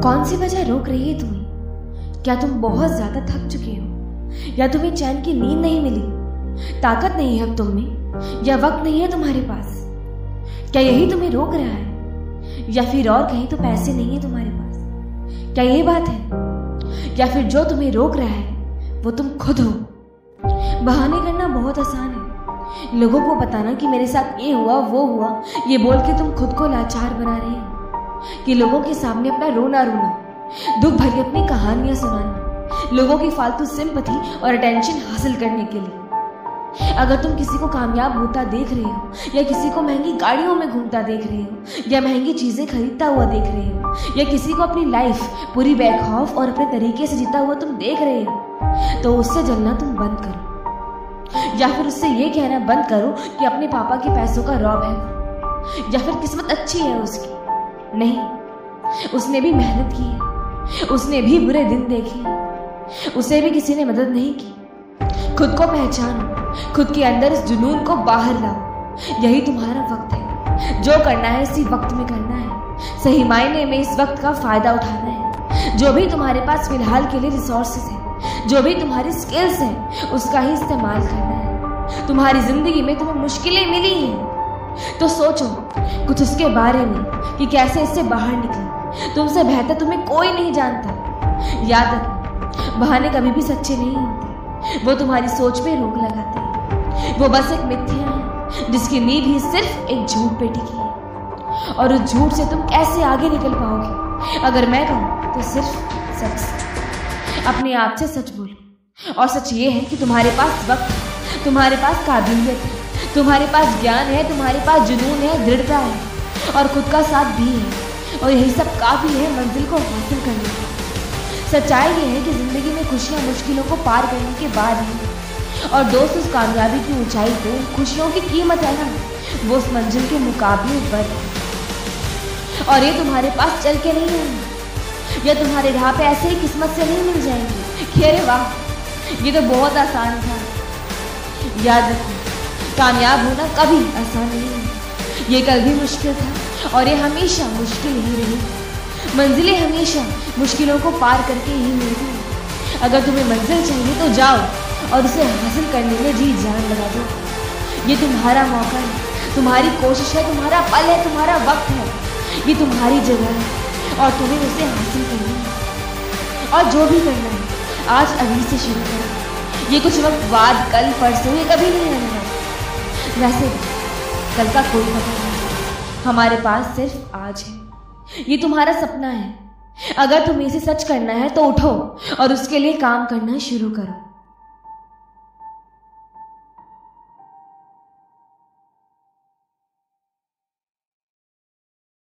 कौन सी वजह रोक रही है तुम्हें? क्या तुम बहुत ज़्यादा थक चुके हो? या तुम्हें चैन की नींद नहीं मिली? ताकत नहीं है अब तुम में या वक्त नहीं है तुम्हारे पास? क्या यही तुम्हें रोक रहा है? या फिर और कहीं तो पैसे नहीं है तुम्हारे पास? क्या यही बात है? या फिर जो तुम्हें रोक रहा है, वो तुम खुद हो? बहाने करना बहुत आसान है। लोगों को बताना कि मेरे साथ ये हुआ, वो हुआ, ये बोल के तुम खुद को लाचार बना रहे हो। कि लोगों के सामने अपना रोना रोना, दुख भरी अपनी कहानियाँ सुनाना, लोगों की फालतू सिंपथी और अटेंशन हासिल करने के लिए। अगर तुम किसी को कामयाब होता देख रहे हो, या किसी को महँगी गाड़ियों में घूमता देख रहे हो, या महँगी चीज़ें खरीदता हुआ देख रहे हो, या किसी को अपनी लाइफ पूरी बैकऑफ और अपने तरीके से जीता हुआ तुम देख रहे हो तो उससे जलना तुम बंद करो। या फिर उससे ये कहना बंद करो कि अपने पापा के पैसों का रॉब है, या फिर किस्मत अच्छी है उसकी। नहीं, उसने भी मेहनत की है, उसने भी बुरे दिन देखे, उसे भी किसी ने मदद नहीं की। खुद को पहचानो, खुद के अंदर इस जुनून को बाहर लाओ, यही तुम्हारा वक्त है। जो करना है, इसी वक्त में करना है। सही मायने में इस वक्त का फ़ायदा उठाना है। जो भी तुम्हारे पास फ़िलहाल के लिए रिसोर्सेस है, जो भी तुम्हारी स्किल्स हैं, उसका ही इस्तेमाल करना है। तुम्हारी ज़िंदगी में तुम्हें मुश्किलें मिली हैं। तो सोचो, कुछ उसके बारे में कि कैसे इससे बाहर निकले। तुमसे बेहतर तुम्हें कोई नहीं जानता। याद रखना बहाने कभी भी सच्चे नहीं होते। वो तुम्हारी सोच पे रोक लगाते हैं। वो बस एक मिथ्या है, जिसकी नींव ही सिर्फ़ एक झूठ पे टिकी है। और उस झूठ से तुम कैसे आगे निकल पाओगे? अगर मैं कहूँ तो सिर्फ़ सच। अपने आप से सच बोलो। और सच ये है कि तुम्हारे पास वक्त, तुम्हारे पास काबिलियत है। तुम्हारे पास ज्ञान है, तुम्हारे पास जुनून है, दृढ़ता है और खुद का साथ भी है। और यही सब काफ़ी है मंजिल को हासिल करने की सच्चाई ये है कि ज़िंदगी में खुशियाँ मुश्किलों को पार करने के बाद है। और दोस्त उस कामयाबी की ऊंचाई को खुशियों की कीमत है ना, वो उस मंजिल के मुकाबले पर और ये तुम्हारे पास चल के नहीं आएँगे या तुम्हारे राह पे ऐसे ही किस्मत से नहीं मिल जाएँगे। खेरे वाह, ये तो बहुत आसान था। याद रखो कामयाब होना कभी आसान नहीं है। ये कल भी मुश्किल था और ये हमेशा मुश्किल ही रही। मंजिलें हमेशा मुश्किलों को पार करके ही मिलती हैं। अगर तुम्हें मंजिल चाहिए तो जाओ और उसे हासिल करने में जी जान लगा दो। ये तुम्हारा मौका है, तुम्हारी कोशिश है, तुम्हारा पल है, तुम्हारा वक्त है। ये तुम्हारी जगह है और तुम्हें उसे हासिल करना है। और जो भी करना है, आज अभी से शुरू करो। ये कुछ वक्त बाद कल, परसों, ये कभी नहीं रहना वैसे कल का कोई पता नहीं। हमारे पास सिर्फ़ आज है। ये तुम्हारा सपना है। अगर तुम्हें इसे सच करना है तो उठो और उसके लिए काम करना शुरू करो।